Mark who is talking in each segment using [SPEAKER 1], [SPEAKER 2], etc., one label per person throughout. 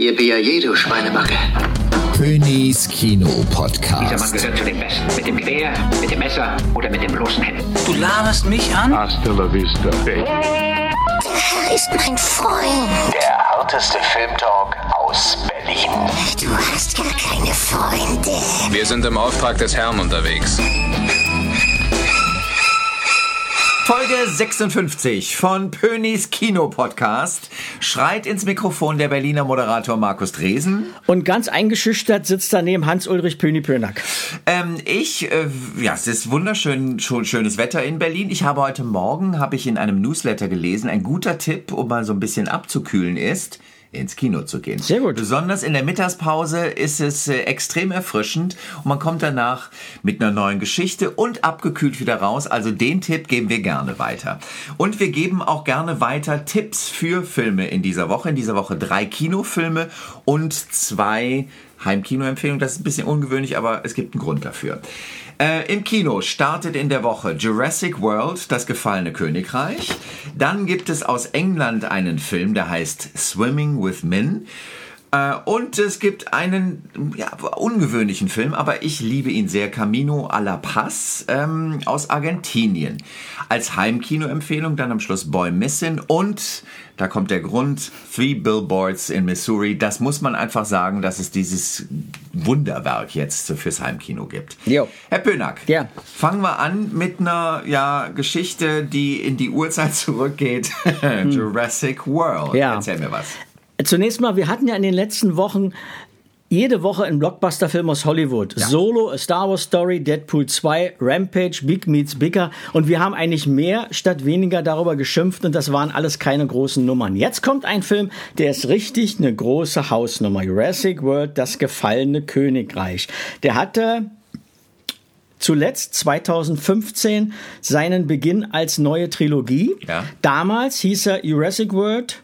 [SPEAKER 1] Ihr BAJ, du Schweinebacke.
[SPEAKER 2] Königs Kino
[SPEAKER 3] Dieser Mann
[SPEAKER 2] Podcast.
[SPEAKER 3] gehört zu den Besten. Mit dem Gewehr, mit dem Messer oder mit dem bloßen Händen.
[SPEAKER 4] Du laberst mich an?
[SPEAKER 5] Hasta la vista, baby.
[SPEAKER 6] Er ist mein Freund.
[SPEAKER 7] Der harteste Filmtalk aus Berlin.
[SPEAKER 6] Du hast gar keine Freunde.
[SPEAKER 8] Wir sind im Auftrag des Herrn unterwegs.
[SPEAKER 9] Folge 56 von Pönis Kino Podcast schreit ins Mikrofon der Berliner Moderator Markus Dresen.
[SPEAKER 10] Und ganz eingeschüchtert sitzt daneben Hans-Ulrich Pöni-Pönack.
[SPEAKER 9] Ähm, ich, äh, ja, es ist wunderschön, schon schönes Wetter in Berlin. Ich habe heute Morgen, habe ich in einem Newsletter gelesen, ein guter Tipp, um mal so ein bisschen abzukühlen ist, ins Kino zu gehen.
[SPEAKER 10] Sehr gut.
[SPEAKER 9] Besonders in der Mittagspause ist es äh, extrem erfrischend und man kommt danach mit einer neuen Geschichte und abgekühlt wieder raus. Also den Tipp geben wir gerne weiter. Und wir geben auch gerne weiter Tipps für Filme in dieser Woche. In dieser Woche drei Kinofilme und zwei Heimkinoempfehlungen. Das ist ein bisschen ungewöhnlich, aber es gibt einen Grund dafür. Äh, Im Kino startet in der Woche Jurassic World, das gefallene Königreich. Dann gibt es aus England einen Film, der heißt Swimming with Min. Äh, Und es gibt einen ja, ungewöhnlichen Film, aber ich liebe ihn sehr, Camino a la Paz ähm, aus Argentinien. Als Heimkinoempfehlung dann am Schluss Boy Missing und da kommt der Grund, Three Billboards in Missouri. Das muss man einfach sagen, dass es dieses Wunderwerk jetzt fürs Heimkino gibt.
[SPEAKER 10] Jo.
[SPEAKER 9] Herr Pönack,
[SPEAKER 10] Ja.
[SPEAKER 9] fangen wir an mit einer ja, Geschichte, die in die Urzeit zurückgeht. Jurassic World.
[SPEAKER 10] Ja.
[SPEAKER 9] Erzähl mir was.
[SPEAKER 10] Zunächst mal, wir hatten ja in den letzten Wochen jede Woche einen Blockbuster-Film aus Hollywood. Solo, A Star Wars Story, Deadpool 2, Rampage, Big Meets Bigger. Und wir haben eigentlich mehr statt weniger darüber geschimpft und das waren alles keine großen Nummern. Jetzt kommt ein Film, der ist richtig eine große Hausnummer. Jurassic World, das gefallene Königreich. Der hatte zuletzt 2015 seinen Beginn als neue Trilogie.
[SPEAKER 9] Ja.
[SPEAKER 10] Damals hieß er Jurassic World,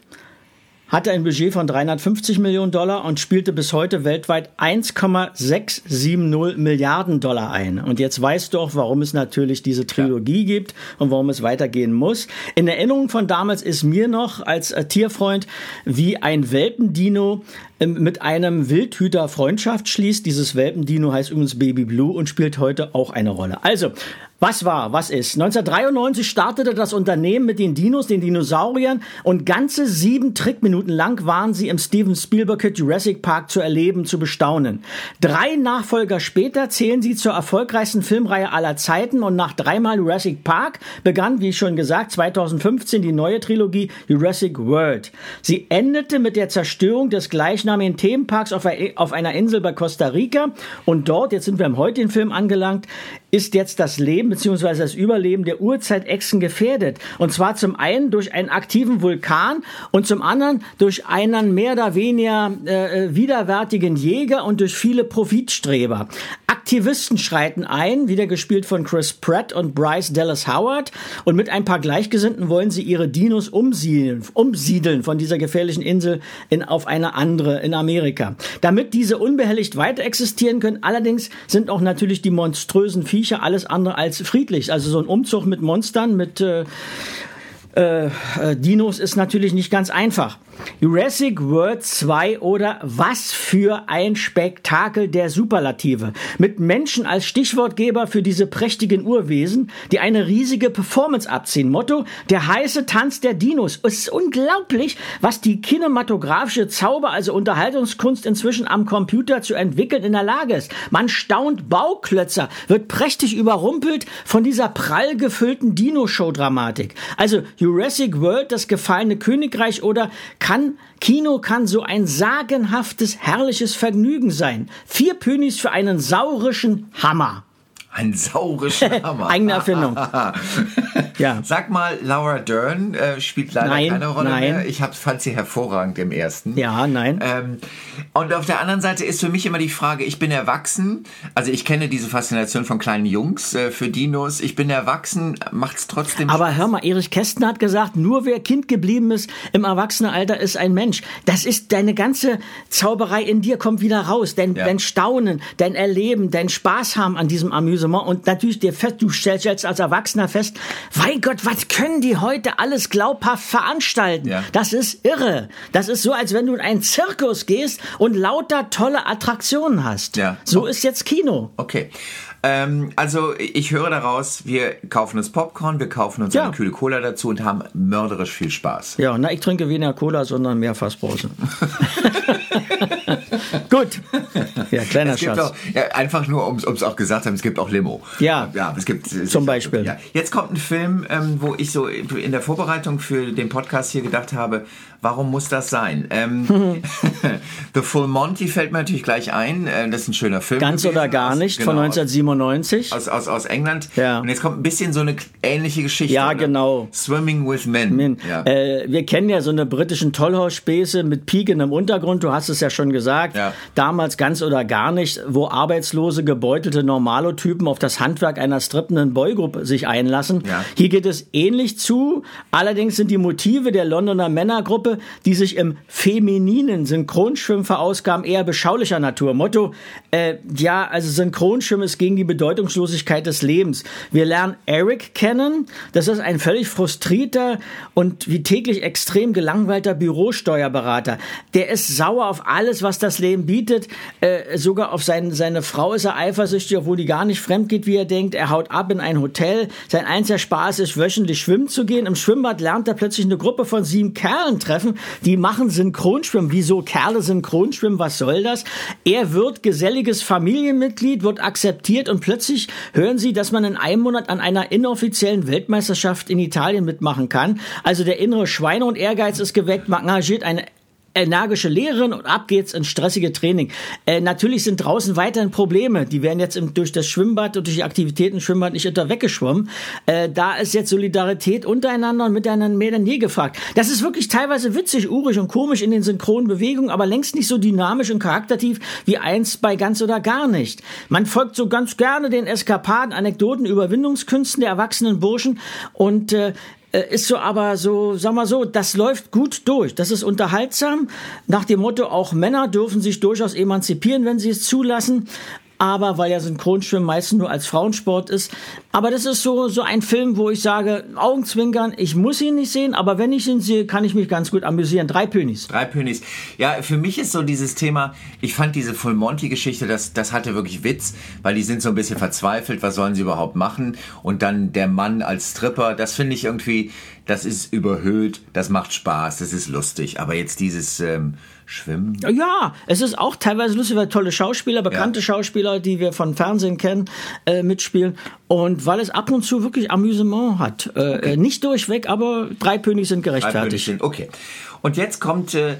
[SPEAKER 10] hatte ein Budget von 350 Millionen Dollar und spielte bis heute weltweit 1,670 Milliarden Dollar ein. Und jetzt weißt du auch, warum es natürlich diese Trilogie gibt und warum es weitergehen muss. In Erinnerung von damals ist mir noch als äh, Tierfreund, wie ein Welpendino ähm, mit einem Wildhüter Freundschaft schließt. Dieses Welpendino heißt übrigens Baby Blue und spielt heute auch eine Rolle. Also, was war, was ist? 1993 startete das Unternehmen mit den Dinos, den Dinosauriern und ganze sieben Trickminuten lang waren sie im Steven Spielberg Hit Jurassic Park zu erleben, zu bestaunen. Drei Nachfolger später zählen sie zur erfolgreichsten Filmreihe aller Zeiten und nach dreimal Jurassic Park begann, wie schon gesagt, 2015 die neue Trilogie Jurassic World. Sie endete mit der Zerstörung des gleichnamigen Themenparks auf einer Insel bei Costa Rica und dort, jetzt sind wir im heutigen Film angelangt, ist jetzt das Leben bzw. das Überleben der Urzeitechsen gefährdet. Und zwar zum einen durch einen aktiven Vulkan und zum anderen durch einen mehr oder weniger äh, widerwärtigen Jäger und durch viele Profitstreber. Aktivisten schreiten ein, wieder gespielt von Chris Pratt und Bryce Dallas Howard. Und mit ein paar Gleichgesinnten wollen sie ihre Dinos umsiedeln, umsiedeln von dieser gefährlichen Insel in, auf eine andere in Amerika. Damit diese unbehelligt weiter existieren können, allerdings sind auch natürlich die monströsen Viecher alles andere als friedlich. Also so ein Umzug mit Monstern, mit äh, äh, äh, Dinos ist natürlich nicht ganz einfach. Jurassic World 2 oder was für ein Spektakel der Superlative. Mit Menschen als Stichwortgeber für diese prächtigen Urwesen, die eine riesige Performance abziehen. Motto, der heiße Tanz der Dinos. Es ist unglaublich, was die kinematografische Zauber, also Unterhaltungskunst inzwischen am Computer zu entwickeln in der Lage ist. Man staunt Bauklötzer, wird prächtig überrumpelt von dieser prall gefüllten Dino-Show-Dramatik. Also Jurassic World, das gefallene Königreich oder kann Kino kann so ein sagenhaftes, herrliches Vergnügen sein. Vier Pönis für einen saurischen Hammer.
[SPEAKER 9] Ein saurischer Hammer.
[SPEAKER 10] Eigene Erfindung. Ja.
[SPEAKER 9] Sag mal, Laura Dern äh, spielt leider
[SPEAKER 10] Nein,
[SPEAKER 9] keine Rolle
[SPEAKER 10] nein.
[SPEAKER 9] mehr. Ich hab, fand sie hervorragend im ersten.
[SPEAKER 10] Ja, nein.
[SPEAKER 9] Ähm, und auf der anderen Seite ist für mich immer die Frage, ich bin erwachsen, also ich kenne diese Faszination von kleinen Jungs äh, für Dinos, ich bin erwachsen, macht's trotzdem
[SPEAKER 10] Aber hör mal, Erich Kästner hat gesagt, nur wer Kind geblieben ist im Erwachsenenalter ist ein Mensch. Das ist deine ganze Zauberei in dir kommt wieder raus. Dein,
[SPEAKER 9] Ja.
[SPEAKER 10] dein Staunen, dein Erleben, dein Spaß haben an diesem Amüsement und natürlich dir fest, du stellst jetzt als Erwachsener fest, Bei Gott, was können die heute alles glaubhaft veranstalten?
[SPEAKER 9] Ja.
[SPEAKER 10] Das ist irre. Das ist so, als wenn du in einen Zirkus gehst und lauter tolle Attraktionen hast.
[SPEAKER 9] Ja.
[SPEAKER 10] So ist jetzt Kino.
[SPEAKER 9] Okay. Ähm, also ich höre daraus, wir kaufen uns Popcorn, wir kaufen uns
[SPEAKER 10] Ja.
[SPEAKER 9] eine kühle Cola dazu und haben mörderisch viel Spaß.
[SPEAKER 10] Ja, na, ich trinke weniger Cola, sondern mehr Fassbrause. Gut. Ja, kleiner
[SPEAKER 9] Es
[SPEAKER 10] Schatz.
[SPEAKER 9] auch, ja, einfach nur, um es auch gesagt haben, es gibt auch Limo.
[SPEAKER 10] Ja.
[SPEAKER 9] ja es gibt es
[SPEAKER 10] Zum Beispiel.
[SPEAKER 9] Ja. Jetzt kommt ein Film, ähm, wo ich so in der Vorbereitung für den Podcast hier gedacht habe, warum muss das sein? Ähm, The Full Monty fällt mir natürlich gleich ein. Äh, das ist ein schöner Film.
[SPEAKER 10] Ganz
[SPEAKER 9] gewesen,
[SPEAKER 10] oder gar
[SPEAKER 9] aus-
[SPEAKER 10] nicht
[SPEAKER 9] genau,
[SPEAKER 10] von 1997.
[SPEAKER 9] Aus, aus, aus England.
[SPEAKER 10] Ja.
[SPEAKER 9] Und jetzt kommt ein bisschen so eine ähnliche Geschichte.
[SPEAKER 10] Ja,
[SPEAKER 9] oder?
[SPEAKER 10] genau.
[SPEAKER 9] Swimming with Men.
[SPEAKER 10] Min.
[SPEAKER 9] Ja.
[SPEAKER 10] Äh, wir kennen ja so eine britischen Tollhausspäße mit Piken im Untergrund, du hast es ja schon gesagt.
[SPEAKER 9] Ja.
[SPEAKER 10] Damals ganz oder gar nicht, wo arbeitslose, gebeutelte Normalotypen auf das Handwerk einer strippenden Boygroup sich einlassen.
[SPEAKER 9] Ja.
[SPEAKER 10] Hier geht es ähnlich zu. Allerdings sind die Motive der Londoner Männergruppe, die sich im femininen Synchronschwimmen verausgaben, eher beschaulicher Natur. Motto, äh, ja, also Synchronschwimmen ist gegen die Bedeutungslosigkeit des Lebens. Wir lernen Eric kennen. Das ist ein völlig frustrierter und wie täglich extrem gelangweilter Bürosteuerberater. Der ist sauer auf alles, was das Leben bietet. Äh, sogar auf sein, seine Frau ist er eifersüchtig, obwohl die gar nicht fremd geht, wie er denkt. Er haut ab in ein Hotel. Sein einziger Spaß ist, wöchentlich schwimmen zu gehen. Im Schwimmbad lernt er plötzlich eine Gruppe von sieben Kerlen treffen, die machen Synchronschwimmen. Wieso Kerle Synchronschwimmen? Was soll das? Er wird geselliges Familienmitglied, wird akzeptiert und plötzlich hören sie, dass man in einem Monat an einer inoffiziellen Weltmeisterschaft in Italien mitmachen kann. Also der innere Schweine und Ehrgeiz ist geweckt. Man engagiert eine energische Lehrerin und ab geht's ins stressige Training. Äh, natürlich sind draußen weiterhin Probleme. Die werden jetzt im, durch das Schwimmbad und durch die Aktivitäten im Schwimmbad nicht unter weggeschwommen. Äh, da ist jetzt Solidarität untereinander und miteinander mehr denn je gefragt. Das ist wirklich teilweise witzig, urig und komisch in den synchronen Bewegungen, aber längst nicht so dynamisch und charaktertief wie einst bei ganz oder gar nicht. Man folgt so ganz gerne den Eskapaden, Anekdoten, Überwindungskünsten der erwachsenen Burschen und äh, ist so aber so, sag mal so, das läuft gut durch. Das ist unterhaltsam. Nach dem Motto, auch Männer dürfen sich durchaus emanzipieren, wenn sie es zulassen. Aber weil ja Synchronschwimmen meistens nur als Frauensport ist. Aber das ist so, so ein Film, wo ich sage, Augenzwinkern, ich muss ihn nicht sehen, aber wenn ich ihn sehe, kann ich mich ganz gut amüsieren. Drei Pönis.
[SPEAKER 9] Drei Pönis. Ja, für mich ist so dieses Thema, ich fand diese Full Monty-Geschichte, das, das hatte wirklich Witz, weil die sind so ein bisschen verzweifelt, was sollen sie überhaupt machen? Und dann der Mann als Stripper, das finde ich irgendwie, das ist überhöht, das macht Spaß, das ist lustig. Aber jetzt dieses ähm, Schwimmen.
[SPEAKER 10] Ja, es ist auch teilweise lustig, weil tolle Schauspieler, bekannte
[SPEAKER 9] Ja.
[SPEAKER 10] Schauspieler, die wir von Fernsehen kennen, äh, mitspielen. Und weil es ab und zu wirklich Amüsement hat. Äh, äh, Nicht durchweg, aber drei Pönig sind gerechtfertigt.
[SPEAKER 9] Pönis, Okay. Und jetzt kommt, äh,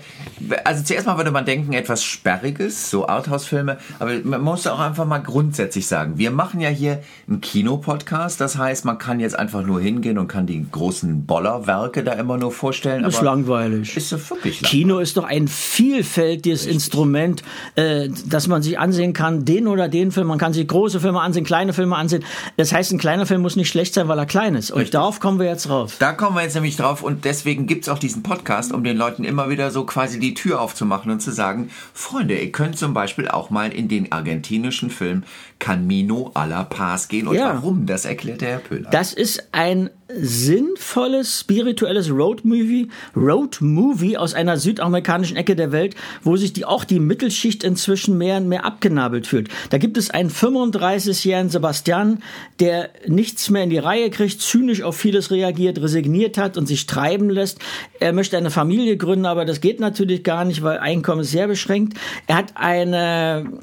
[SPEAKER 9] also zuerst mal würde man denken, etwas Sperriges, so Arthouse-Filme, aber man muss auch einfach mal grundsätzlich sagen, wir machen ja hier einen Kinopodcast, das heißt, man kann jetzt einfach nur hingehen und kann die großen Bollerwerke da immer nur vorstellen.
[SPEAKER 10] Ist
[SPEAKER 9] aber
[SPEAKER 10] langweilig.
[SPEAKER 9] Ist doch wirklich langweilig.
[SPEAKER 10] Kino ist doch ein vielfältiges Instrument, äh, das man sich ansehen kann, den oder den Film. Man kann sich große Filme ansehen, kleine Filme ansehen. Das heißt, ein kleiner Film muss nicht schlecht sein, weil er klein ist. Und
[SPEAKER 9] Richtig.
[SPEAKER 10] darauf kommen wir jetzt rauf.
[SPEAKER 9] Da kommen wir jetzt nämlich drauf und deswegen gibt's auch diesen Podcast, um den Leuten immer wieder so quasi die Tür aufzumachen und zu sagen, Freunde, ihr könnt zum Beispiel auch mal in den argentinischen Film Camino a la Paz gehen. Und
[SPEAKER 10] Ja.
[SPEAKER 9] warum, das erklärt der Herr Pöhler.
[SPEAKER 10] Das ist ein sinnvolles, spirituelles Road-Movie, Road-Movie aus einer südamerikanischen Ecke der Welt, wo sich die, auch die Mittelschicht inzwischen mehr und mehr abgenabelt fühlt. Da gibt es einen 35-jährigen Sebastian, der nichts mehr in die Reihe kriegt, zynisch auf vieles reagiert, resigniert hat und sich treiben lässt. Er möchte eine Familie gründen, aber das geht natürlich gar nicht, weil Einkommen ist sehr beschränkt. Er hat eine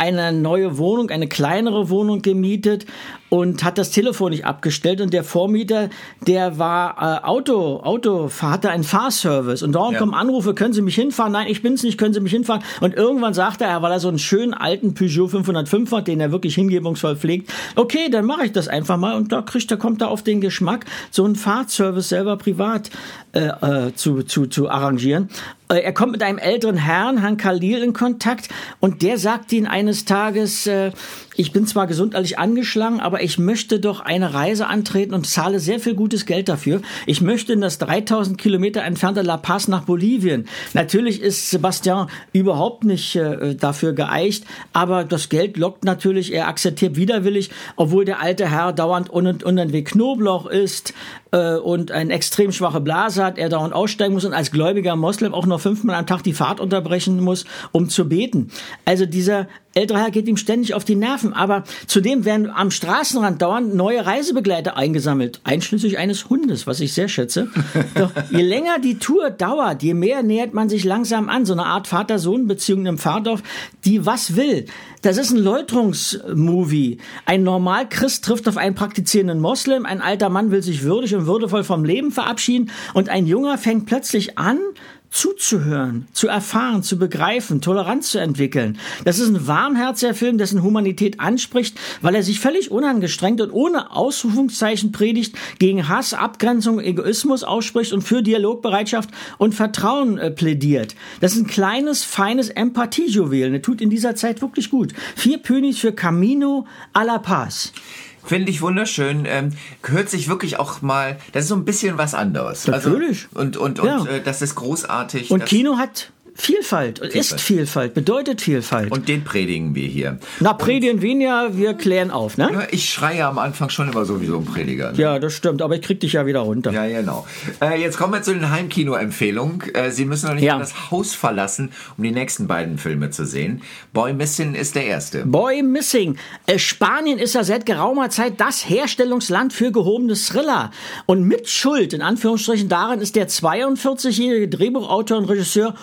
[SPEAKER 10] eine neue Wohnung, eine kleinere Wohnung gemietet und hat das Telefon nicht abgestellt und der Vormieter, der war äh, Auto, Auto, hatte einen Fahrservice und dauernd
[SPEAKER 9] Ja.
[SPEAKER 10] kommen Anrufe, können Sie mich hinfahren? Nein, ich bin's nicht, können Sie mich hinfahren? Und irgendwann sagte er, weil er so einen schönen alten Peugeot 505 hat, den er wirklich hingebungsvoll pflegt, okay, dann mache ich das einfach mal und da kriegt er, kommt er auf den Geschmack, so einen Fahrservice selber privat äh, äh, zu, zu, zu arrangieren. Äh, Er kommt mit einem älteren Herrn, Herrn Khalil, in Kontakt und der sagt ihn eines Tages, äh, ich bin zwar gesundheitlich angeschlagen, aber ich möchte doch eine Reise antreten und zahle sehr viel gutes Geld dafür. Ich möchte in das 3000 Kilometer entfernte La Paz nach Bolivien. Natürlich ist Sebastian überhaupt nicht äh, dafür geeicht, aber das Geld lockt natürlich, er akzeptiert widerwillig, obwohl der alte Herr dauernd un unter den Weg Knoblauch ist äh, und eine extrem schwache Blase hat, er dauernd aussteigen muss und als gläubiger Moslem auch noch fünfmal am Tag die Fahrt unterbrechen muss, um zu beten. Also dieser ältere Herr geht ihm ständig auf die Nerven, aber zudem werden am Straßenrand dauernd neue Reisebegleiter eingesammelt, einschließlich eines Hundes, was ich sehr schätze. Doch je länger die Tour dauert, je mehr nähert man sich langsam an, so eine Art Vater-Sohn-Beziehung im Pfarrdorf, die was will. Das ist ein Läuterungsmovie. Ein Normalchrist trifft auf einen praktizierenden Moslem, ein alter Mann will sich würdig und würdevoll vom Leben verabschieden und ein Junger fängt plötzlich an, zuzuhören, zu erfahren, zu begreifen, Toleranz zu entwickeln. Das ist ein warmherziger Film, dessen Humanität anspricht, weil er sich völlig unangestrengt und ohne Ausrufungszeichen predigt, gegen Hass, Abgrenzung, Egoismus ausspricht und für Dialogbereitschaft und Vertrauen äh, plädiert. Das ist ein kleines, feines Empathiejuwel. Der tut in dieser Zeit wirklich gut. Vier Pönis für Camino a la Paz.
[SPEAKER 9] Finde ich wunderschön. Ähm, hört sich wirklich auch mal, das ist so ein bisschen was anderes.
[SPEAKER 10] Natürlich.
[SPEAKER 9] Also, und und, und
[SPEAKER 10] Ja.
[SPEAKER 9] äh, das ist großartig.
[SPEAKER 10] Und Kino hat Vielfalt, und ist Vielfalt, bedeutet Vielfalt.
[SPEAKER 9] Und den predigen wir hier.
[SPEAKER 10] Na, predigen weniger, wir klären auf, ne?
[SPEAKER 9] Ja, Ich schreie am Anfang schon immer sowieso ein Prediger. Ne?
[SPEAKER 10] Ja, das stimmt, aber ich krieg dich ja wieder runter.
[SPEAKER 9] Ja, genau. Äh, jetzt kommen wir zu den Heimkino-Empfehlungen. Äh, Sie müssen noch nicht
[SPEAKER 10] Ja.
[SPEAKER 9] das Haus verlassen, um die nächsten beiden Filme zu sehen. Boy Missing ist der erste.
[SPEAKER 10] Boy Missing. Äh, Spanien ist ja seit geraumer Zeit das Herstellungsland für gehobene Thriller. Und mit Schuld, in Anführungsstrichen, daran ist der 42-jährige Drehbuchautor und Regisseur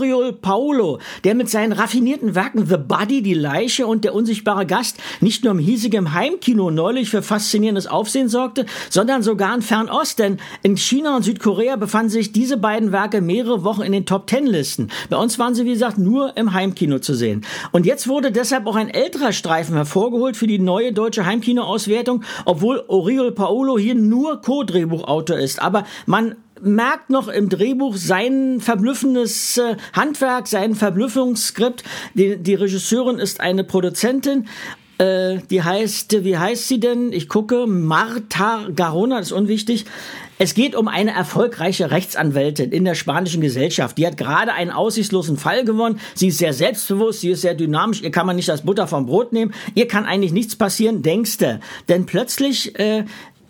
[SPEAKER 10] Oriol Paulo, der mit seinen raffinierten Werken The Body, Die Leiche und Der unsichtbare Gast nicht nur im hiesigen Heimkino neulich für faszinierendes Aufsehen sorgte, sondern sogar in Fernost, denn in China und Südkorea befanden sich diese beiden Werke mehrere Wochen in den Top-Ten-Listen. Bei uns waren sie, wie gesagt, nur im Heimkino zu sehen. Und jetzt wurde deshalb auch ein älterer Streifen hervorgeholt für die neue deutsche Heimkino-Auswertung, obwohl Oriol Paulo hier nur Co-Drehbuchautor ist. Aber man merkt noch im Drehbuch sein verblüffendes äh, Handwerk, sein Verblüffungsskript. Die, die Regisseurin ist eine Produzentin. Äh, die heißt, wie heißt sie denn? Ich gucke, Marta Garona, das ist unwichtig. Es geht um eine erfolgreiche Rechtsanwältin in der spanischen Gesellschaft. Die hat gerade einen aussichtslosen Fall gewonnen. Sie ist sehr selbstbewusst, sie ist sehr dynamisch. Ihr kann man nicht das Butter vom Brot nehmen. Ihr kann eigentlich nichts passieren, denkste. Denn plötzlich äh,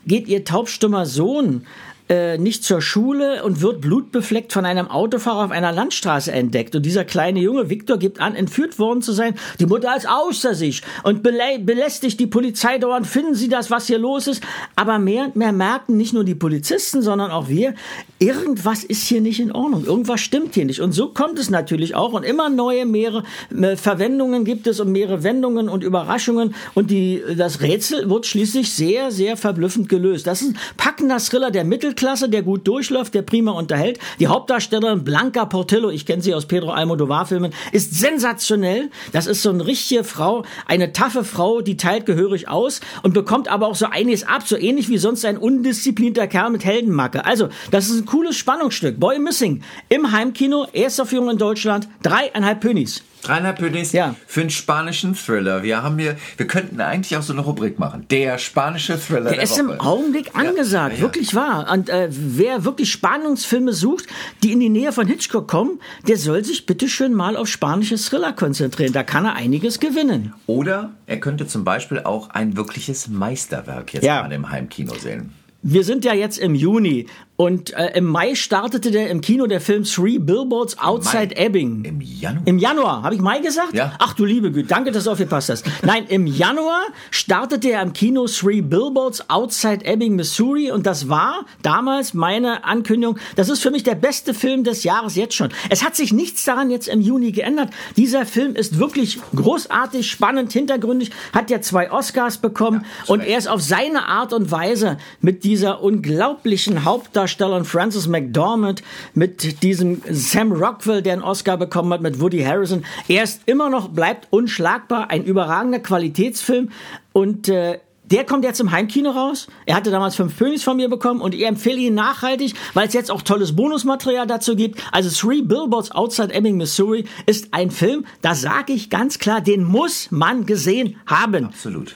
[SPEAKER 10] geht ihr taubstummer Sohn äh, nicht zur Schule und wird blutbefleckt von einem Autofahrer auf einer Landstraße entdeckt. Und dieser kleine Junge, Viktor, gibt an, entführt worden zu sein. Die Mutter ist außer sich und belä belästigt die Polizei dauernd. Finden Sie das, was hier los ist? Aber mehr und mehr merken nicht nur die Polizisten, sondern auch wir, irgendwas ist hier nicht in Ordnung. Irgendwas stimmt hier nicht. Und so kommt es natürlich auch. Und immer neue, mehrere äh, Verwendungen gibt es und mehrere Wendungen und Überraschungen. Und die, das Rätsel wird schließlich sehr, sehr verblüffend gelöst. Das ist ein packender Thriller der Mittelklasse, der gut durchläuft, der prima unterhält. Die Hauptdarstellerin Blanca Portillo, ich kenne sie aus Pedro Almodovar-Filmen, ist sensationell. Das ist so eine richtige Frau, eine taffe Frau, die teilt gehörig aus und bekommt aber auch so einiges ab, so ähnlich wie sonst ein undisziplinierter Kerl mit Heldenmacke. Also, das ist ein cooles Spannungsstück. Boy Missing im Heimkino, Erstaufführung in Deutschland, dreieinhalb Pönis.
[SPEAKER 9] Dreieinhalb Pönis
[SPEAKER 10] Ja.
[SPEAKER 9] für einen spanischen Thriller. Wir haben hier, wir könnten eigentlich auch so eine Rubrik machen. Der spanische Thriller
[SPEAKER 10] Der
[SPEAKER 9] der,
[SPEAKER 10] ist im
[SPEAKER 9] Woche.
[SPEAKER 10] Augenblick angesagt,
[SPEAKER 9] ja, ja.
[SPEAKER 10] wirklich wahr. Und äh, wer wirklich Spannungsfilme sucht, die in die Nähe von Hitchcock kommen, der soll sich bitte schön mal auf spanische Thriller konzentrieren. Da kann er einiges gewinnen.
[SPEAKER 9] Oder er könnte zum Beispiel auch ein wirkliches Meisterwerk jetzt
[SPEAKER 10] Ja.
[SPEAKER 9] gerade im Heimkino sehen.
[SPEAKER 10] Wir sind ja jetzt im Juni und äh, im Mai startete der im Kino der Film Three Billboards Outside
[SPEAKER 9] Mai.
[SPEAKER 10] Ebbing.
[SPEAKER 9] Im Januar.
[SPEAKER 10] Im Januar, habe ich Mai gesagt?
[SPEAKER 9] Ja.
[SPEAKER 10] Ach du liebe Güte, danke, dass du aufgepasst hast. Nein, im Januar startete er im Kino Three Billboards Outside Ebbing, Missouri und das war damals meine Ankündigung. Das ist für mich der beste Film des Jahres jetzt schon. Es hat sich nichts daran jetzt im Juni geändert. Dieser Film ist wirklich großartig, spannend, hintergründig, hat ja zwei Oscars bekommen und er ist auf seine Art und Weise mit dieser unglaublichen Hauptdarstellerin Frances McDormand, mit diesem Sam Rockwell, der einen Oscar bekommen hat, mit Woody Harrison. Er ist immer noch, bleibt unschlagbar, ein überragender Qualitätsfilm und äh, Der kommt jetzt im Heimkino raus. Er hatte damals fünf Pönis von mir bekommen und ich empfehle ihn nachhaltig, weil es jetzt auch tolles Bonusmaterial dazu gibt. Also Three Billboards Outside Ebbing, Missouri ist ein Film, da sage ich ganz klar, den muss man gesehen haben.
[SPEAKER 9] Absolut.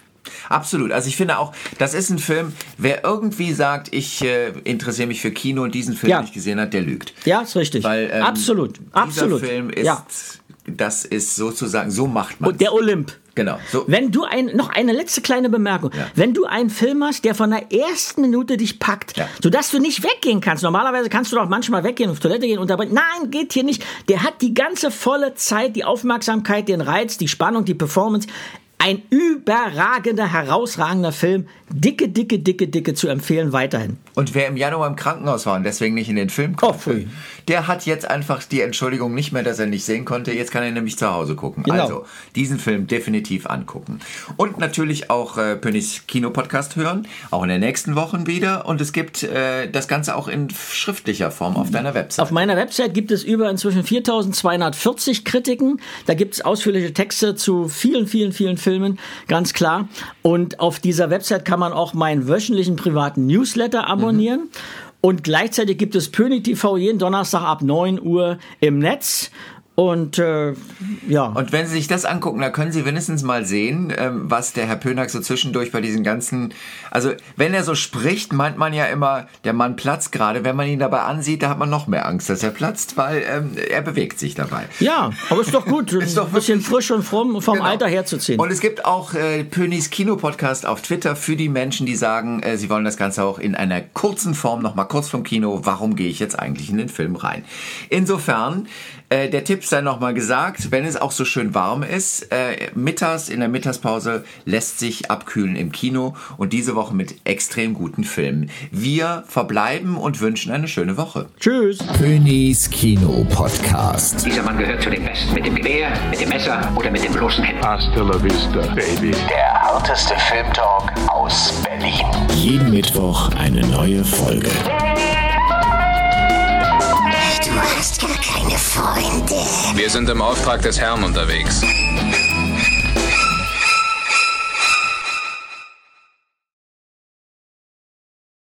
[SPEAKER 9] Absolut. Also ich finde auch, das ist ein Film, wer irgendwie sagt, ich äh, interessiere mich für Kino und diesen Film
[SPEAKER 10] Ja.
[SPEAKER 9] nicht gesehen hat, der lügt.
[SPEAKER 10] Ja, ist richtig.
[SPEAKER 9] Weil ähm,
[SPEAKER 10] absolut,
[SPEAKER 9] dieser
[SPEAKER 10] absolut.
[SPEAKER 9] Film ist,
[SPEAKER 10] ja.
[SPEAKER 9] das ist sozusagen, so macht man
[SPEAKER 10] Und der Olymp.
[SPEAKER 9] Genau. So.
[SPEAKER 10] Wenn du ein, noch eine letzte kleine Bemerkung.
[SPEAKER 9] Ja.
[SPEAKER 10] Wenn du einen Film hast, der von der ersten Minute dich packt,
[SPEAKER 9] Ja.
[SPEAKER 10] sodass du nicht weggehen kannst. Normalerweise kannst du doch manchmal weggehen, auf Toilette gehen, unterbrechen. Nein, geht hier nicht. Der hat die ganze volle Zeit, die Aufmerksamkeit, den Reiz, die Spannung, die Performance. Ein überragender, herausragender Film. Dicke, dicke, dicke, dicke zu empfehlen weiterhin.
[SPEAKER 9] Und wer im Januar im Krankenhaus war und deswegen nicht in den Film konnte,
[SPEAKER 10] Oh.
[SPEAKER 9] Der hat jetzt einfach die Entschuldigung nicht mehr, dass er nicht sehen konnte. Jetzt kann er nämlich zu Hause gucken.
[SPEAKER 10] Genau.
[SPEAKER 9] Also diesen Film definitiv angucken. Und natürlich auch äh, Pönis Kino-Podcast hören, auch in den nächsten Wochen wieder. Und es gibt äh, das Ganze auch in schriftlicher Form auf deiner Website.
[SPEAKER 10] Auf meiner Website gibt es über inzwischen 4240 Kritiken. Da gibt es ausführliche Texte zu vielen, vielen, vielen Filmen, ganz klar. Und auf dieser Website kann man auch meinen wöchentlichen privaten Newsletter abonnieren. Und gleichzeitig gibt es Pönig TV jeden Donnerstag ab 9 Uhr im Netz. Und äh, ja.
[SPEAKER 9] Und wenn Sie sich das angucken, da können Sie wenigstens mal sehen, ähm, was der Herr Pönack so zwischendurch bei diesen ganzen, also wenn er so spricht, meint man ja immer, der Mann platzt gerade. Wenn man ihn dabei ansieht, da hat man noch mehr Angst, dass er platzt, weil ähm, er bewegt sich dabei.
[SPEAKER 10] ja, aber ist doch gut,
[SPEAKER 9] Ist doch
[SPEAKER 10] ein bisschen frisch und fromm vom
[SPEAKER 9] Genau.
[SPEAKER 10] Alter herzuziehen.
[SPEAKER 9] Und es gibt auch äh, Pönis Kino-Podcast auf Twitter für die Menschen, die sagen, äh, sie wollen das Ganze auch in einer kurzen Form, nochmal kurz vom Kino, warum gehe ich jetzt eigentlich in den Film rein? Insofern, äh, der Tipp sei nochmal gesagt, wenn es auch so schön warm ist, äh, mittags, in der Mittagspause lässt sich abkühlen im Kino und diese Woche mit extrem guten Filmen. Wir verbleiben und wünschen eine schöne Woche.
[SPEAKER 10] Tschüss.
[SPEAKER 2] Pönis Kino-Podcast.
[SPEAKER 3] Dieser Mann gehört zu den Besten. Mit dem Gewehr, mit dem Messer oder mit dem bloßen Händen.
[SPEAKER 1] Hasta la vista, baby.
[SPEAKER 7] Der harteste Filmtalk aus Berlin.
[SPEAKER 2] Jeden Mittwoch eine neue Folge.
[SPEAKER 6] Keine Freunde.
[SPEAKER 8] Wir sind im Auftrag des Herrn unterwegs.